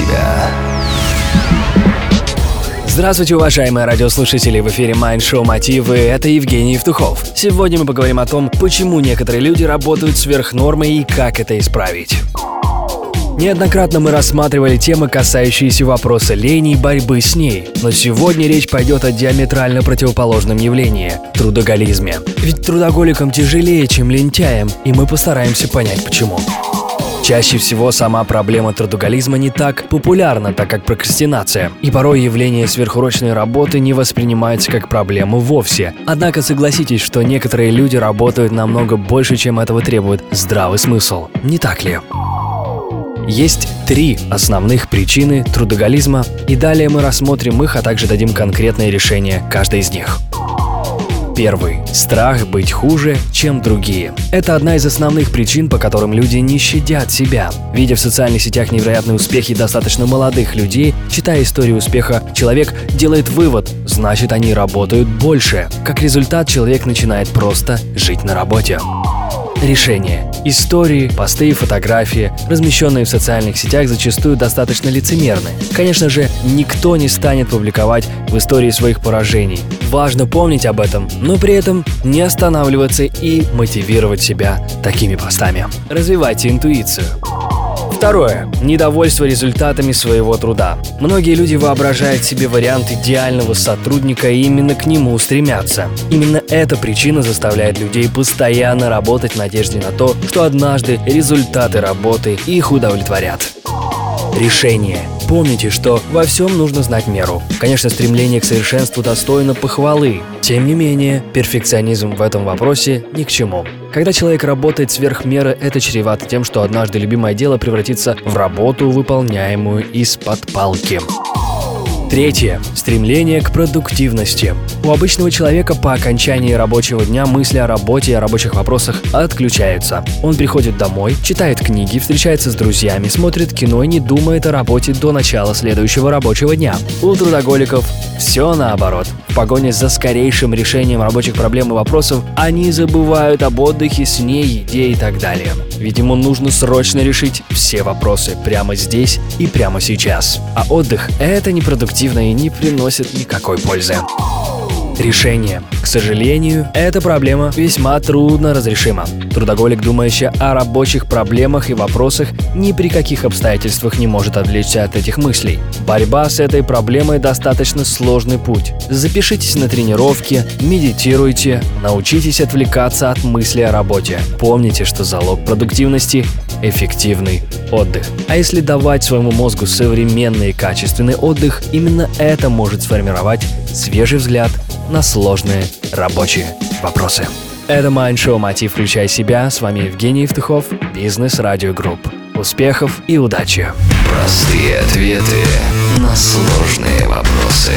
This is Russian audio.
себя». Здравствуйте, уважаемые радиослушатели! В эфире Mind Show Мотивы. Это Евгений Евтухов. Сегодня мы поговорим о том, почему некоторые люди работают сверх нормы и как это исправить. Неоднократно мы рассматривали темы, касающиеся вопроса лени и борьбы с ней. Но сегодня речь пойдет о диаметрально противоположном явлении – трудоголизме. Ведь трудоголикам тяжелее, чем лентяям, и мы постараемся понять почему. Чаще всего сама проблема трудоголизма не так популярна, так как прокрастинация, и порой явление сверхурочной работы не воспринимается как проблему вовсе. Однако согласитесь, что некоторые люди работают намного больше, чем этого требует здравый смысл. Не так ли? Есть три основных причины трудоголизма, и далее мы рассмотрим их, а также дадим конкретное решение каждой из них. Первый. Страх быть хуже, чем другие. Это одна из основных причин, по которым люди не щадят себя. Видя в социальных сетях невероятные успехи достаточно молодых людей, читая историю успеха, человек делает вывод, значит они работают больше. Как результат, человек начинает просто жить на работе. Решение. Истории, посты и фотографии, размещенные в социальных сетях, зачастую достаточно лицемерны. Конечно же, никто не станет публиковать в истории своих поражений. Важно помнить об этом, но при этом не останавливаться и мотивировать себя такими постами. Развивайте интуицию. Второе. Недовольство результатами своего труда. Многие люди воображают себе вариант идеального сотрудника и именно к нему стремятся. Именно эта причина заставляет людей постоянно работать в надежде на то, что однажды результаты работы их удовлетворят. Решение. Помните, что во всем нужно знать меру. Конечно, стремление к совершенству достойно похвалы. Тем не менее, перфекционизм в этом вопросе ни к чему. Когда человек работает сверх меры, это чревато тем, что однажды любимое дело превратится в работу, выполняемую из-под палки. Третье. Стремление к продуктивности. У обычного человека по окончании рабочего дня мысли о работе и о рабочих вопросах отключаются. Он приходит домой, читает книги, встречается с друзьями, смотрит кино и не думает о работе до начала следующего рабочего дня. У трудоголиков все наоборот. В погоне за скорейшим решением рабочих проблем и вопросов они забывают об отдыхе, сне, еде и так далее. Ему нужно срочно решить все вопросы прямо здесь и прямо сейчас. А отдых – это непродуктивно и не приносит никакой пользы решение. К сожалению, эта проблема весьма трудно разрешима. Трудоголик, думающий о рабочих проблемах и вопросах, ни при каких обстоятельствах не может отвлечься от этих мыслей. Борьба с этой проблемой достаточно сложный путь. Запишитесь на тренировки, медитируйте, научитесь отвлекаться от мысли о работе. Помните, что залог продуктивности – эффективный отдых. А если давать своему мозгу современный и качественный отдых, именно это может сформировать свежий взгляд на сложные рабочие вопросы. Это Mind Show «Мотив. Включай себя». С вами Евгений Евтухов, Бизнес Радио Групп. Успехов и удачи! Простые ответы на сложные вопросы.